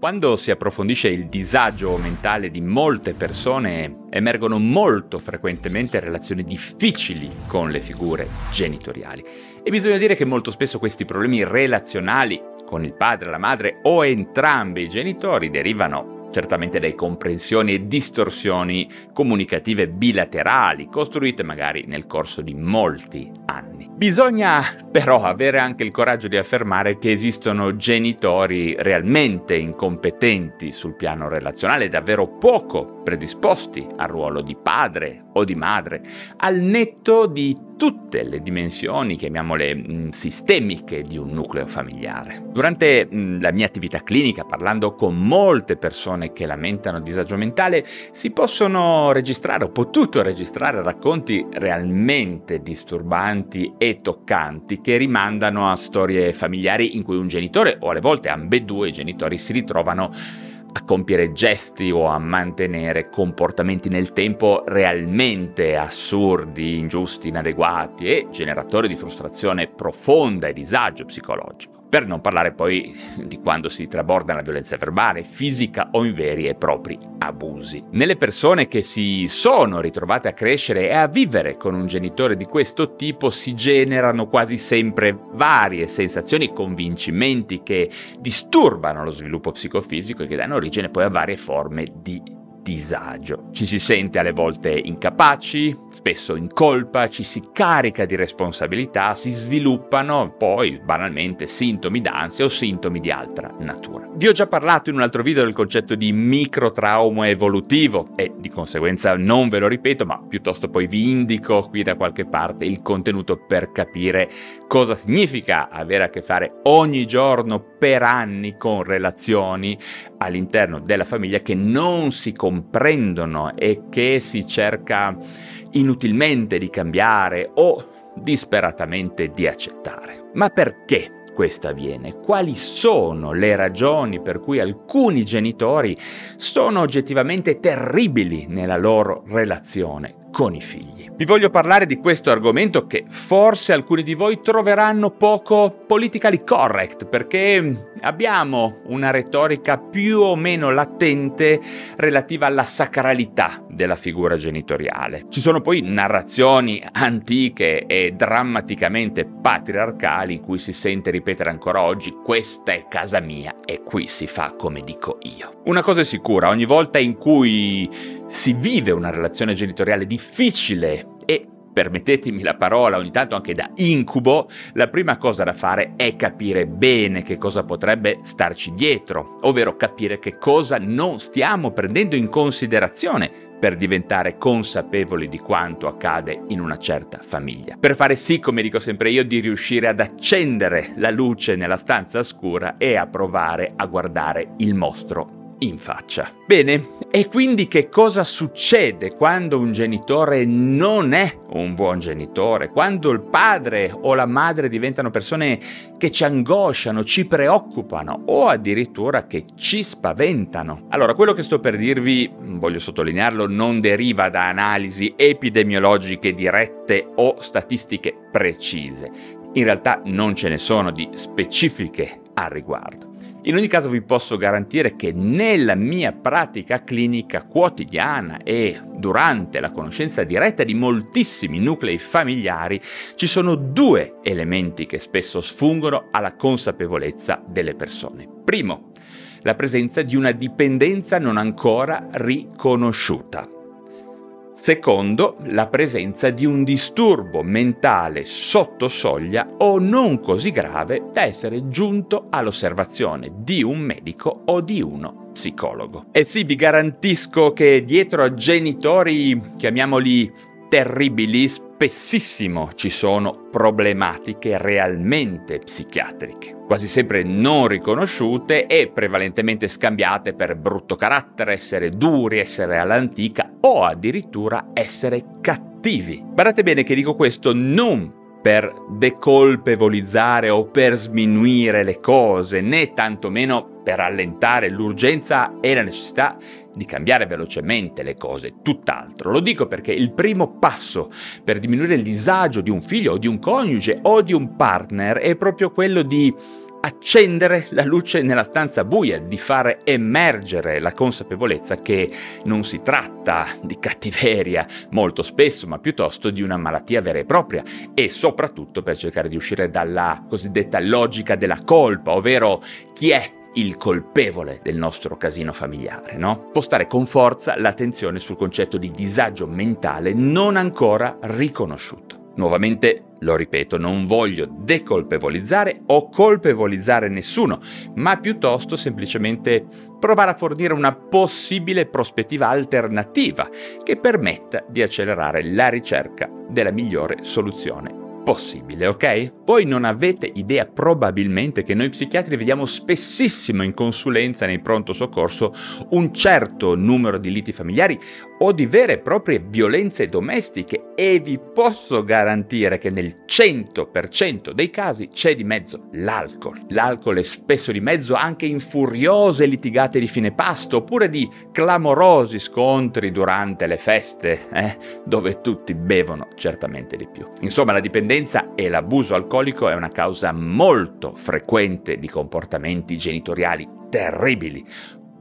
Quando si approfondisce il disagio mentale di molte persone, emergono molto frequentemente relazioni difficili con le figure genitoriali. E bisogna dire che molto spesso questi problemi relazionali con il padre, la madre o entrambi i genitori derivano certamente da comprensioni e distorsioni comunicative bilaterali, costruite magari nel corso di molti anni. Bisogna però avere anche il coraggio di affermare che esistono genitori realmente incompetenti sul piano relazionale, davvero poco predisposti al ruolo di padre o di madre, al netto di tutte le dimensioni, chiamiamole mm, sistemiche, di un nucleo familiare. Durante mm, la mia attività clinica, parlando con molte persone che lamentano disagio mentale, si possono registrare, ho potuto registrare racconti realmente disturbanti e toccanti che rimandano a storie familiari in cui un genitore o alle volte ambedue i genitori si ritrovano a compiere gesti o a mantenere comportamenti nel tempo realmente assurdi, ingiusti, inadeguati e generatori di frustrazione profonda e disagio psicologico. Per non parlare poi di quando si traborda la violenza verbale, fisica o in veri e propri abusi. Nelle persone che si sono ritrovate a crescere e a vivere con un genitore di questo tipo si generano quasi sempre varie sensazioni e convincimenti che disturbano lo sviluppo psicofisico e che danno origine poi a varie forme di disagio. Ci si sente alle volte incapaci, spesso in colpa, ci si carica di responsabilità, si sviluppano poi banalmente sintomi d'ansia o sintomi di altra natura. Vi ho già parlato in un altro video del concetto di microtrauma evolutivo e di conseguenza non ve lo ripeto, ma piuttosto poi vi indico qui da qualche parte il contenuto per capire cosa significa avere a che fare ogni giorno per anni con relazioni all'interno della famiglia che non si comprendono e che si cerca inutilmente di cambiare o disperatamente di accettare. Ma perché? questo avviene? Quali sono le ragioni per cui alcuni genitori sono oggettivamente terribili nella loro relazione con i figli? Vi voglio parlare di questo argomento che forse alcuni di voi troveranno poco politically correct perché abbiamo una retorica più o meno latente relativa alla sacralità della figura genitoriale. Ci sono poi narrazioni antiche e drammaticamente patriarcali in cui si sente ripetere ancora oggi questa è casa mia e qui si fa come dico io. Una cosa è sicura, ogni volta in cui si vive una relazione genitoriale difficile e permettetemi la parola, ogni tanto anche da incubo, la prima cosa da fare è capire bene che cosa potrebbe starci dietro, ovvero capire che cosa non stiamo prendendo in considerazione per diventare consapevoli di quanto accade in una certa famiglia. Per fare sì, come dico sempre io, di riuscire ad accendere la luce nella stanza scura e a provare a guardare il mostro in faccia. Bene, e quindi che cosa succede quando un genitore non è un buon genitore? Quando il padre o la madre diventano persone che ci angosciano, ci preoccupano o addirittura che ci spaventano? Allora, quello che sto per dirvi, voglio sottolinearlo, non deriva da analisi epidemiologiche dirette o statistiche precise. In realtà non ce ne sono di specifiche al riguardo. In ogni caso vi posso garantire che nella mia pratica clinica quotidiana e durante la conoscenza diretta di moltissimi nuclei familiari ci sono due elementi che spesso sfungono alla consapevolezza delle persone. Primo, la presenza di una dipendenza non ancora riconosciuta. Secondo, la presenza di un disturbo mentale sotto soglia o non così grave da essere giunto all'osservazione di un medico o di uno psicologo. E sì, vi garantisco che dietro a genitori, chiamiamoli terribili, spessissimo ci sono problematiche realmente psichiatriche, quasi sempre non riconosciute e prevalentemente scambiate per brutto carattere, essere duri, essere all'antica o addirittura essere cattivi. Guardate bene che dico questo non per decolpevolizzare o per sminuire le cose, né tantomeno per allentare l'urgenza e la necessità di cambiare velocemente le cose, tutt'altro. Lo dico perché il primo passo per diminuire il disagio di un figlio o di un coniuge o di un partner è proprio quello di accendere la luce nella stanza buia, di fare emergere la consapevolezza che non si tratta di cattiveria molto spesso, ma piuttosto di una malattia vera e propria e soprattutto per cercare di uscire dalla cosiddetta logica della colpa, ovvero chi è il colpevole del nostro casino familiare, no? Spostare con forza l'attenzione sul concetto di disagio mentale non ancora riconosciuto. Nuovamente lo ripeto, non voglio decolpevolizzare o colpevolizzare nessuno, ma piuttosto semplicemente provare a fornire una possibile prospettiva alternativa che permetta di accelerare la ricerca della migliore soluzione possibile, ok? Voi non avete idea probabilmente che noi psichiatri vediamo spessissimo in consulenza nei pronto soccorso un certo numero di liti familiari o di vere e proprie violenze domestiche e vi posso garantire che nel 100% dei casi c'è di mezzo l'alcol. L'alcol è spesso di mezzo anche in furiose litigate di fine pasto oppure di clamorosi scontri durante le feste, eh, dove tutti bevono certamente di più. Insomma, la dipendenza e l'abuso alcolico è una causa molto frequente di comportamenti genitoriali terribili,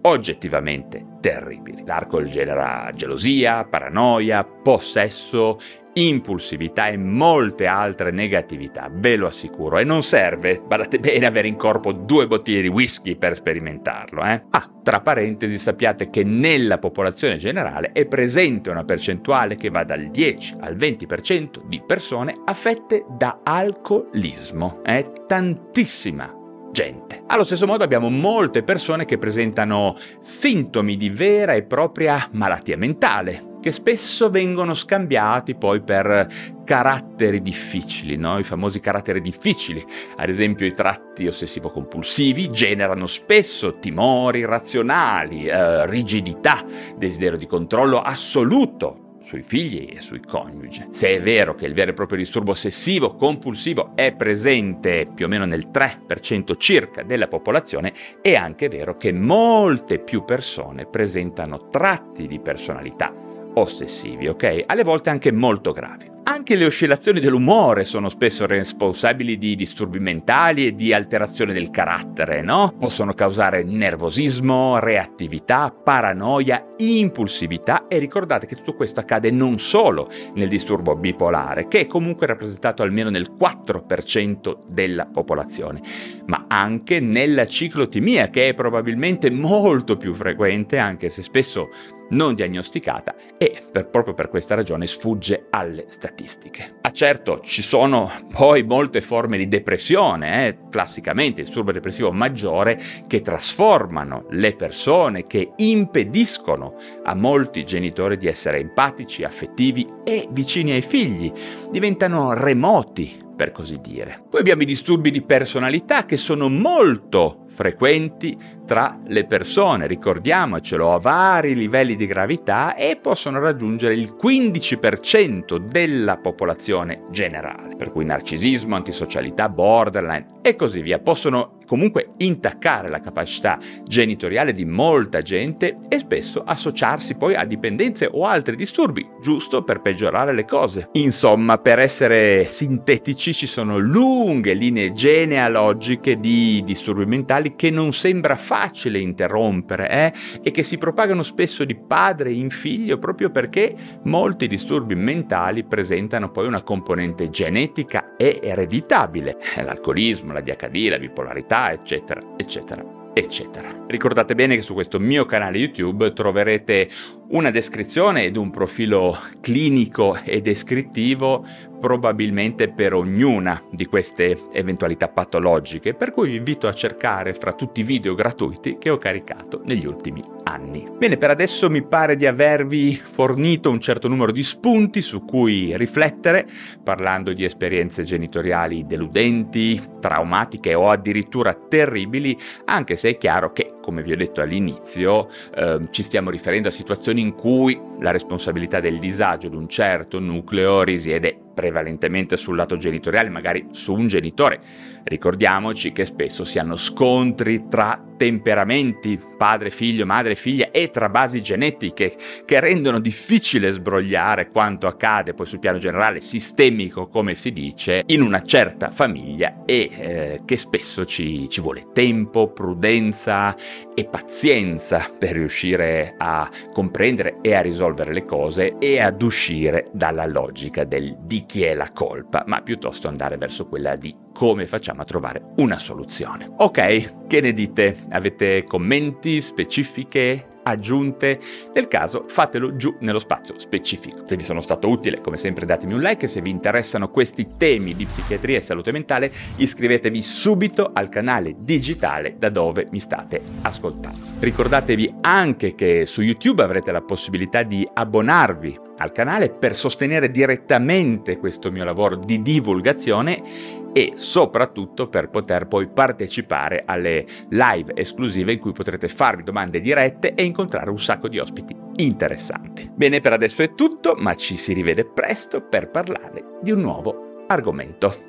oggettivamente terribili. L'alcol genera gelosia, paranoia, possesso, impulsività e molte altre negatività, ve lo assicuro. E non serve, badate bene, avere in corpo due bottiglie di whisky per sperimentarlo. Eh? Ah, tra parentesi sappiate che nella popolazione generale è presente una percentuale che va dal 10 al 20% di persone affette da alcolismo. È eh? tantissima gente. Allo stesso modo abbiamo molte persone che presentano sintomi di vera e propria malattia mentale, che spesso vengono scambiati poi per caratteri difficili, no? i famosi caratteri difficili. Ad esempio i tratti ossessivo-compulsivi generano spesso timori irrazionali, eh, rigidità, desiderio di controllo assoluto, sui figli e sui coniugi. Se è vero che il vero e proprio disturbo ossessivo compulsivo è presente più o meno nel 3% circa della popolazione, è anche vero che molte più persone presentano tratti di personalità ossessivi, ok? Alle volte anche molto gravi. Anche le oscillazioni dell'umore sono spesso responsabili di disturbi mentali e di alterazione del carattere, no? Possono causare nervosismo, reattività, paranoia, impulsività e ricordate che tutto questo accade non solo nel disturbo bipolare, che è comunque rappresentato almeno nel 4% della popolazione, ma anche nella ciclotimia, che è probabilmente molto più frequente, anche se spesso non diagnosticata e per, proprio per questa ragione sfugge alle statistiche. Ah certo, ci sono poi molte forme di depressione, eh, classicamente il disturbo depressivo maggiore, che trasformano le persone, che impediscono a molti genitori di essere empatici, affettivi e vicini ai figli, diventano remoti per così dire. Poi abbiamo i disturbi di personalità che sono molto frequenti tra le persone, ricordiamocelo, a vari livelli di gravità e possono raggiungere il 15% della popolazione generale, per cui narcisismo, antisocialità, borderline e così via possono comunque intaccare la capacità genitoriale di molta gente e spesso associarsi poi a dipendenze o altri disturbi, giusto per peggiorare le cose. Insomma, per essere sintetici ci sono lunghe linee genealogiche di disturbi mentali che non sembra facile interrompere eh? e che si propagano spesso di padre in figlio proprio perché molti disturbi mentali presentano poi una componente genetica e ereditabile. L'alcolismo, la DHD, la bipolarità, eccetera, eccetera, eccetera. Ricordate bene che su questo mio canale YouTube troverete una descrizione ed un profilo clinico e descrittivo probabilmente per ognuna di queste eventualità patologiche, per cui vi invito a cercare fra tutti i video gratuiti che ho caricato negli ultimi anni. Bene, per adesso mi pare di avervi fornito un certo numero di spunti su cui riflettere, parlando di esperienze genitoriali deludenti, traumatiche o addirittura terribili, anche se è chiaro che come vi ho detto all'inizio, eh, ci stiamo riferendo a situazioni in cui la responsabilità del disagio di un certo nucleo risiede prevalentemente sul lato genitoriale, magari su un genitore. Ricordiamoci che spesso si hanno scontri tra temperamenti, padre, figlio, madre, figlia e tra basi genetiche che rendono difficile sbrogliare quanto accade poi sul piano generale sistemico, come si dice, in una certa famiglia e eh, che spesso ci, ci vuole tempo, prudenza e pazienza per riuscire a comprendere e a risolvere le cose e ad uscire dalla logica del di chi è la colpa, ma piuttosto andare verso quella di come facciamo a trovare una soluzione. Ok, che ne dite? Avete commenti, specifiche, aggiunte? Nel caso fatelo giù nello spazio specifico. Se vi sono stato utile, come sempre datemi un like, se vi interessano questi temi di psichiatria e salute mentale, iscrivetevi subito al canale digitale da dove mi state ascoltando. Ricordatevi anche che su YouTube avrete la possibilità di abbonarvi al canale per sostenere direttamente questo mio lavoro di divulgazione e soprattutto per poter poi partecipare alle live esclusive in cui potrete farvi domande dirette e incontrare un sacco di ospiti interessanti. Bene, per adesso è tutto, ma ci si rivede presto per parlare di un nuovo argomento.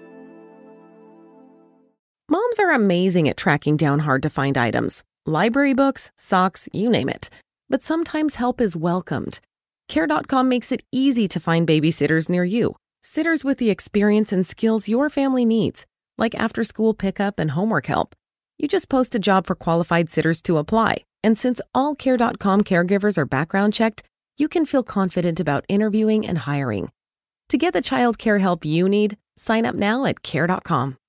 Moms are amazing at tracking down hard to find items. Library books, socks, you name it. But sometimes help is welcomed. Care.com makes it easy to find babysitters near you. Sitters with the experience and skills your family needs, like after school pickup and homework help. You just post a job for qualified sitters to apply. And since all Care.com caregivers are background checked, you can feel confident about interviewing and hiring. To get the child care help you need, sign up now at Care.com.